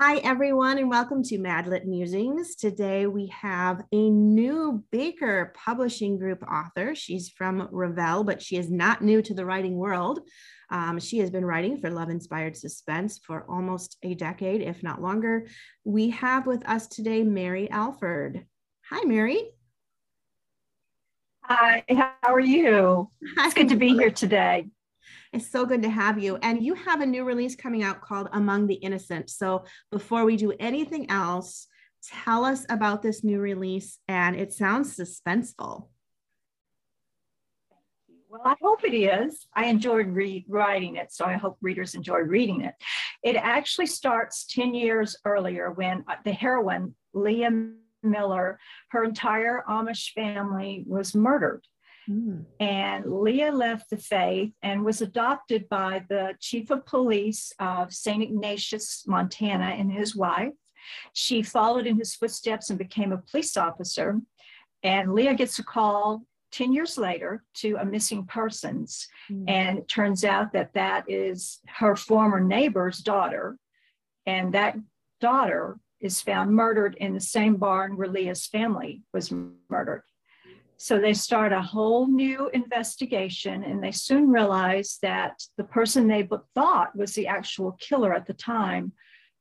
Hi, everyone, and welcome to Madlit Musings. Today we have a new Baker Publishing Group author. She's from Revell, but she is not new to the writing world. Um, she has been writing for Love Inspired Suspense for almost a decade, if not longer. We have with us today Mary Alford. Hi, Mary. Hi, how are you? It's good to be here today. It's so good to have you. And you have a new release coming out called Among the Innocent. So before we do anything else, tell us about this new release. And it sounds suspenseful. Well, I hope it is. I enjoyed re- writing it, so I hope readers enjoy reading it. It actually starts 10 years earlier when uh, the heroine, Leah Miller, her entire Amish family was murdered. Mm. And Leah left the faith and was adopted by the chief of police of St. Ignatius, Montana, and his wife. She followed in his footsteps and became a police officer. And Leah gets a call 10 years later to a missing persons. Mm. And it turns out that that is her former neighbor's daughter. And that daughter is found murdered in the same barn where Leah's family was murdered. So they start a whole new investigation, and they soon realize that the person they thought was the actual killer at the time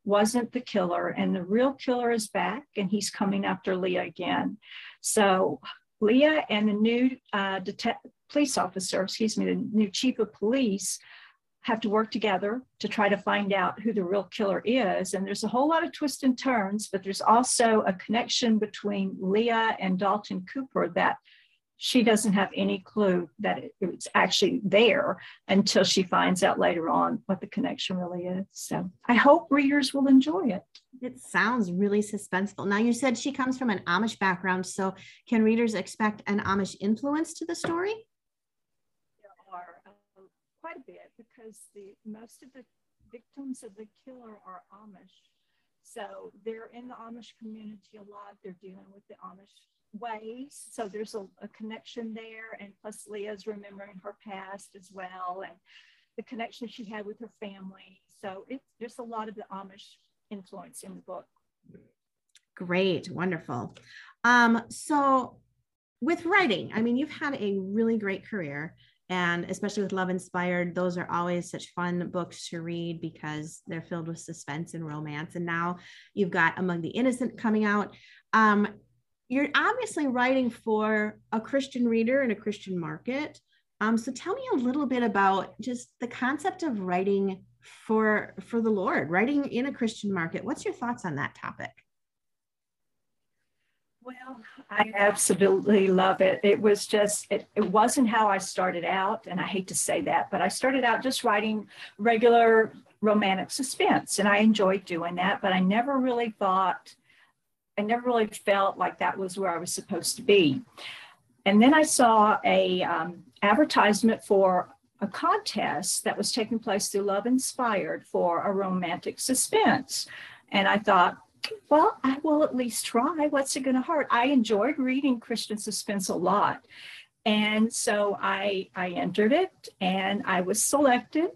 wasn't the killer, and the real killer is back, and he's coming after Leah again. So Leah and the new uh, police officer, excuse me, the new chief of police, have to work together to try to find out who the real killer is. And there's a whole lot of twists and turns, but there's also a connection between Leah and Dalton Cooper that she doesn't have any clue that it, it's actually there until she finds out later on what the connection really is. So I hope readers will enjoy it. It sounds really suspenseful. Now, you said she comes from an Amish background. So can readers expect an Amish influence to the story? Um, quite a bit because the most of the victims of the killer are Amish. So they're in the Amish community a lot. They're dealing with the Amish ways. So there's a, a connection there. And plus Leah's remembering her past as well and the connection she had with her family. So it's there's a lot of the Amish influence in the book. Great, wonderful. Um, so with writing, I mean, you've had a really great career and especially with love inspired those are always such fun books to read because they're filled with suspense and romance. And now you've got among the innocent coming out. Um, you're obviously writing for a christian reader and a christian market. Um, so tell me a little bit about just the concept of writing for for the lord writing in a christian market. What's your thoughts on that topic well, I absolutely love it. It was just, it, it wasn't how I started out. And I hate to say that, but I started out just writing regular romantic suspense. And I enjoyed doing that, but I never really thought, I never really felt like that was where I was supposed to be. And then I saw a um, advertisement for a contest that was taking place through Love Inspired for a romantic suspense. And I thought, well, I will at least try. What's it going to hurt? I enjoyed reading Christian suspense a lot. And so I, I entered it and I was selected.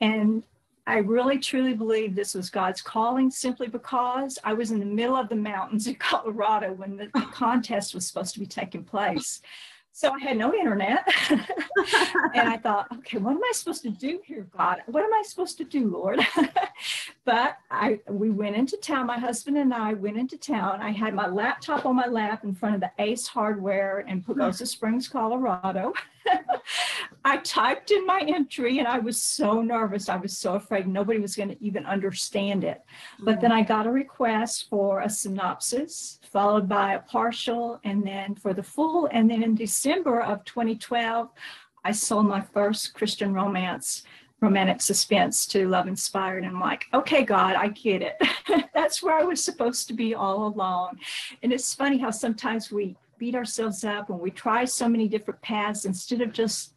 And I really truly believe this was God's calling simply because I was in the middle of the mountains in Colorado when the, the contest was supposed to be taking place. So I had no internet. and I thought, okay, what am I supposed to do here, God? What am I supposed to do, Lord? but I we went into town, my husband and I went into town. I had my laptop on my lap in front of the Ace Hardware in Pagosa Springs, Colorado. I typed in my entry and I was so nervous. I was so afraid nobody was going to even understand it. But then I mm. got a request for a synopsis, followed by a partial, and then for the full. And then in December of 2012, I sold my first Christian romance romantic suspense to love inspired. And I'm like, okay, God, I get it. That's where I was supposed to be all along. And it's funny how sometimes we beat ourselves up and we try so many different paths instead of just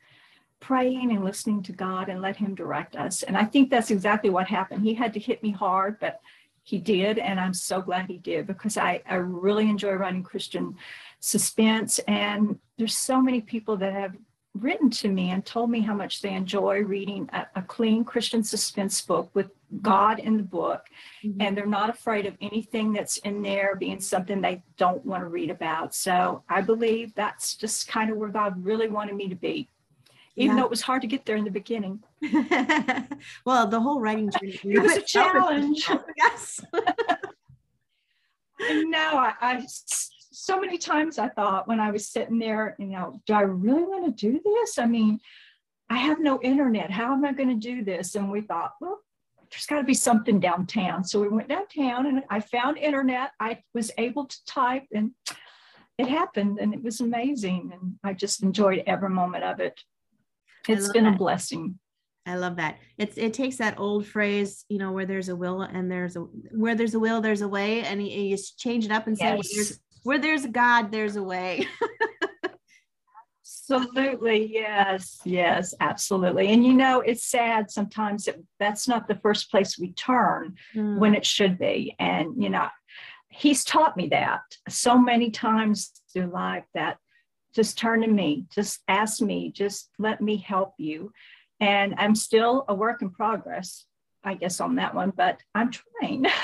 praying and listening to God and let Him direct us. And I think that's exactly what happened. He had to hit me hard, but he did. And I'm so glad he did because I, I really enjoy writing Christian suspense. And there's so many people that have written to me and told me how much they enjoy reading a, a clean Christian suspense book with God in the book. Mm-hmm. And they're not afraid of anything that's in there being something they don't want to read about. So I believe that's just kind of where God really wanted me to be, even yeah. though it was hard to get there in the beginning. well, the whole writing journey it was a challenge. yes. and now I, I so many times I thought when I was sitting there, you know, do I really want to do this? I mean, I have no internet. How am I going to do this? And we thought, well, there's got to be something downtown. So we went downtown and I found internet. I was able to type and it happened and it was amazing. And I just enjoyed every moment of it. It's been that. a blessing. I love that. It's it takes that old phrase, you know, where there's a will and there's a where there's a will, there's a way, and you, you change it up and say yes where there's a God, there's a way. absolutely. Yes. Yes, absolutely. And you know, it's sad sometimes that that's not the first place we turn mm. when it should be. And, you know, he's taught me that so many times through life that just turn to me, just ask me, just let me help you. And I'm still a work in progress, I guess, on that one, but I'm trying.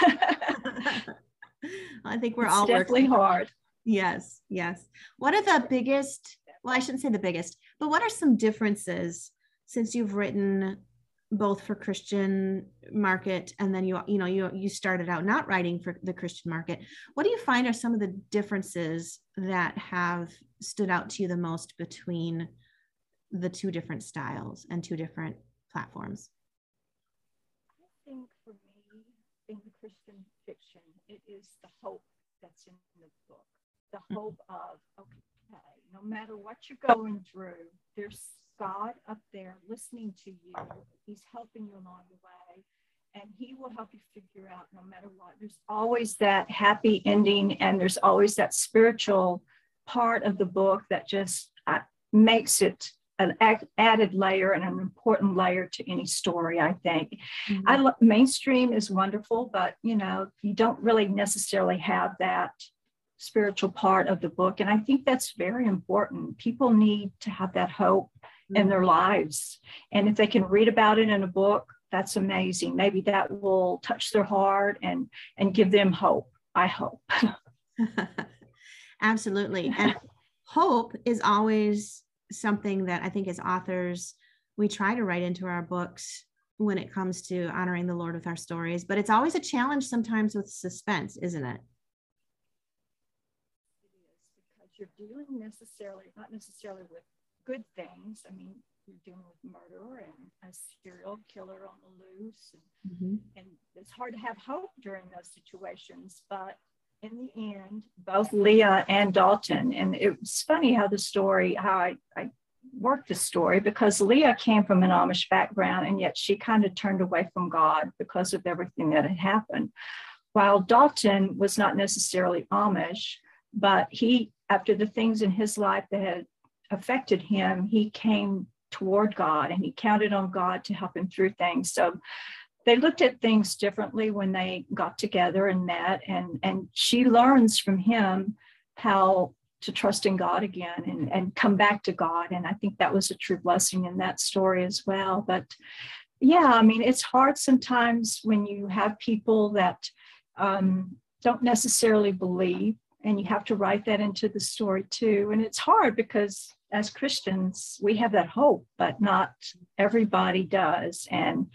I think we're it's all definitely hard. Yes, yes. What are the biggest? Well, I shouldn't say the biggest, but what are some differences since you've written both for Christian market and then you you know you you started out not writing for the Christian market. What do you find are some of the differences that have stood out to you the most between the two different styles and two different platforms? I think for me, in the Christian fiction, it is the hope that's in the book. The mm-hmm. hope of, okay, no matter what you're going through, there's God up there listening to you. He's helping you along the way, and He will help you figure out no matter what. There's always that happy ending, and there's always that spiritual part of the book that just uh, makes it an added layer and an important layer to any story i think mm-hmm. i lo- mainstream is wonderful but you know you don't really necessarily have that spiritual part of the book and i think that's very important people need to have that hope mm-hmm. in their lives and if they can read about it in a book that's amazing maybe that will touch their heart and and give them hope i hope absolutely and hope is always something that I think as authors, we try to write into our books when it comes to honoring the Lord with our stories. But it's always a challenge sometimes with suspense, isn't it? It is because you're dealing necessarily, not necessarily with good things. I mean, you're dealing with murder and a serial killer on the loose. And, mm-hmm. and it's hard to have hope during those situations. But in the end, both Leah and Dalton, and it was funny how the story, how I, I worked the story because Leah came from an Amish background and yet she kind of turned away from God because of everything that had happened. While Dalton was not necessarily Amish, but he, after the things in his life that had affected him, he came toward God and he counted on God to help him through things. So they looked at things differently when they got together and met and and she learns from him how to trust in god again and and come back to god and i think that was a true blessing in that story as well but yeah i mean it's hard sometimes when you have people that um, don't necessarily believe and you have to write that into the story too and it's hard because as christians we have that hope but not everybody does and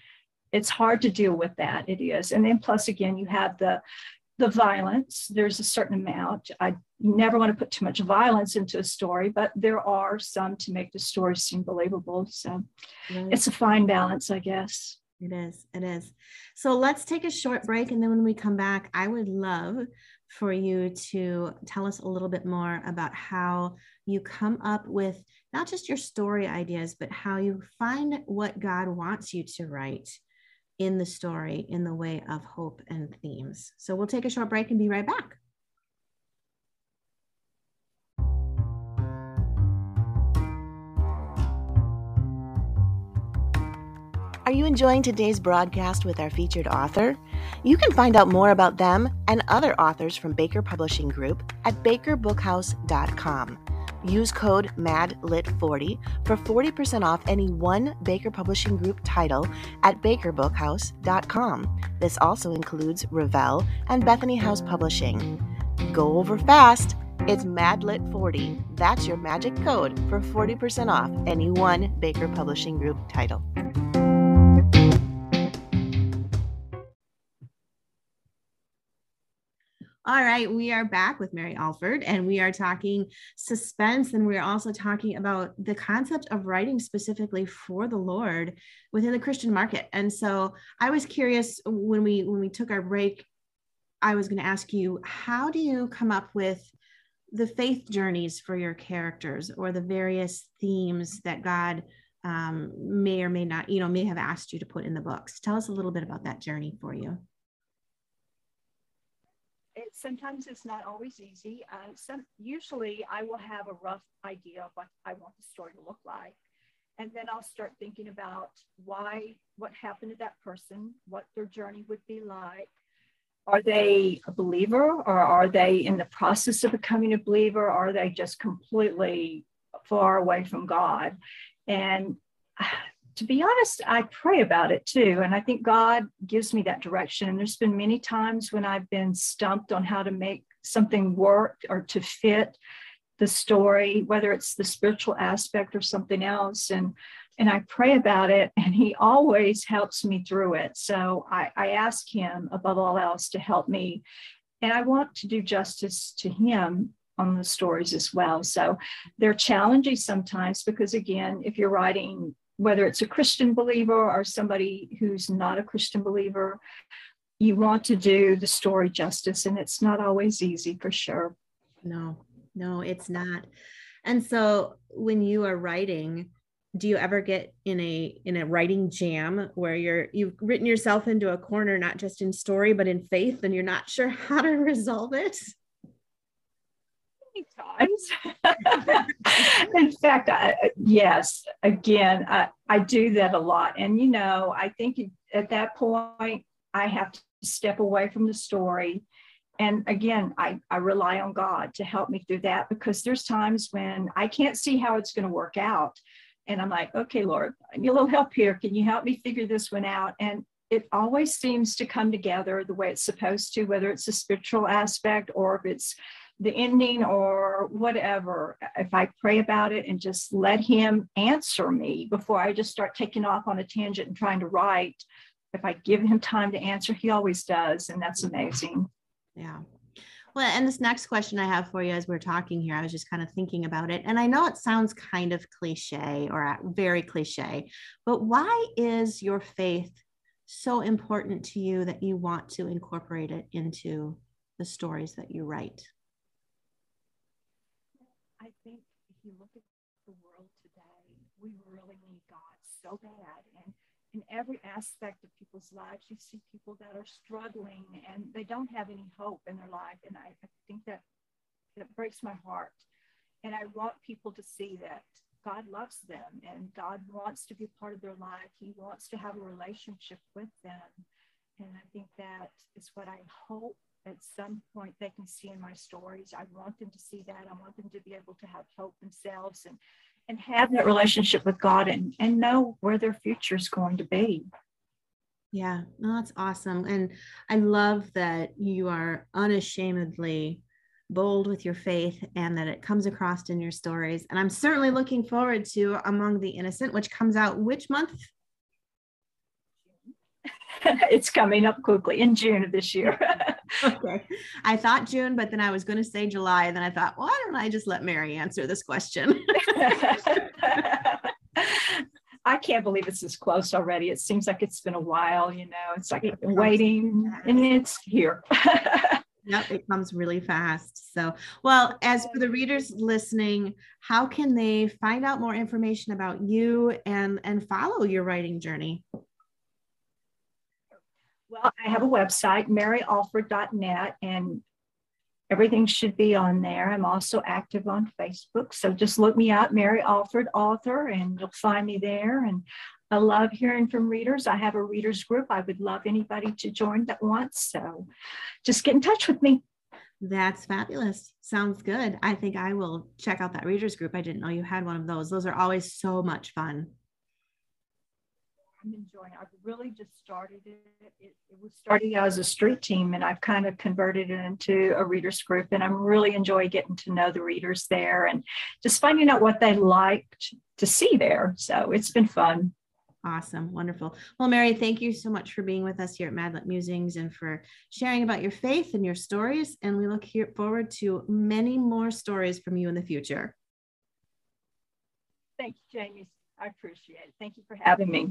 it's hard to deal with that. It is. And then plus again, you have the the violence. There's a certain amount. I never want to put too much violence into a story, but there are some to make the story seem believable. So it's a fine balance, I guess. It is. It is. So let's take a short break. And then when we come back, I would love for you to tell us a little bit more about how you come up with not just your story ideas, but how you find what God wants you to write in the story in the way of hope and themes. So we'll take a short break and be right back. Are you enjoying today's broadcast with our featured author? You can find out more about them and other authors from Baker Publishing Group at bakerbookhouse.com. Use code MADLIT40 for 40% off any one Baker Publishing Group title at bakerbookhouse.com. This also includes Revell and Bethany House Publishing. Go over fast! It's MADLIT40. That's your magic code for 40% off any one Baker Publishing Group title. All right, we are back with Mary Alford, and we are talking suspense, and we're also talking about the concept of writing specifically for the Lord within the Christian market. And so, I was curious when we when we took our break, I was going to ask you, how do you come up with the faith journeys for your characters, or the various themes that God um, may or may not, you know, may have asked you to put in the books? Tell us a little bit about that journey for you sometimes it's not always easy. Uh, some usually I will have a rough idea of what I want the story to look like, and then I'll start thinking about why, what happened to that person, what their journey would be like. Are they a believer, or are they in the process of becoming a believer? Or are they just completely far away from God? And to be honest, I pray about it too. And I think God gives me that direction. And there's been many times when I've been stumped on how to make something work or to fit the story, whether it's the spiritual aspect or something else. And and I pray about it, and he always helps me through it. So I, I ask him above all else to help me. And I want to do justice to him on the stories as well. So they're challenging sometimes because, again, if you're writing whether it's a Christian believer or somebody who's not a Christian believer, you want to do the story justice, and it's not always easy for sure. No, no, it's not. And so when you are writing, do you ever get in a in a writing jam where you're you've written yourself into a corner not just in story but in faith and you're not sure how to resolve it times. in fact, I, yes, again, I, I do that a lot. And, you know, I think at that point, I have to step away from the story. And again, I, I rely on God to help me through that because there's times when I can't see how it's going to work out. And I'm like, okay, Lord, I need a little help here. Can you help me figure this one out? And it always seems to come together the way it's supposed to, whether it's a spiritual aspect or if it's the ending or whatever, if I pray about it and just let him answer me before I just start taking off on a tangent and trying to write, if I give him time to answer, he always does. And that's amazing. Yeah. Well, and this next question I have for you as we're talking here, I was just kind of thinking about it. And I know it sounds kind of cliche or uh, very cliche, but why is your faith so important to you that you want to incorporate it into the stories that you write? I think if you look at the world today, we really need God so bad. And in every aspect of people's lives, you see people that are struggling and they don't have any hope in their life. And I, I think that that breaks my heart. And I want people to see that God loves them and God wants to be part of their life. He wants to have a relationship with them. And I think that is what I hope at some point they can see in my stories. I want them to see that. I want them to be able to have hope themselves and and have that relationship with God and and know where their future is going to be. Yeah, no, that's awesome. And I love that you are unashamedly bold with your faith and that it comes across in your stories. And I'm certainly looking forward to Among the Innocent, which comes out which month? it's coming up quickly in June of this year. okay. I thought June, but then I was going to say July. And then I thought, why don't I just let Mary answer this question? I can't believe it's this close already. It seems like it's been a while, you know, it's like waiting and it's here. yep, it comes really fast. So, well, as for the readers listening, how can they find out more information about you and and follow your writing journey? Well, I have a website, maryalford.net, and everything should be on there. I'm also active on Facebook. So just look me up, Mary Alford, author, and you'll find me there. And I love hearing from readers. I have a readers group. I would love anybody to join that wants. So just get in touch with me. That's fabulous. Sounds good. I think I will check out that readers group. I didn't know you had one of those. Those are always so much fun. I'm enjoying. I've really just started it. it. It was started as a street team, and I've kind of converted it into a readers group. And I'm really enjoying getting to know the readers there and just finding out what they liked to see there. So it's been fun. Awesome. Wonderful. Well, Mary, thank you so much for being with us here at Madlit Musings and for sharing about your faith and your stories. And we look here forward to many more stories from you in the future. Thank you, Jaime. I appreciate it. Thank you for having me.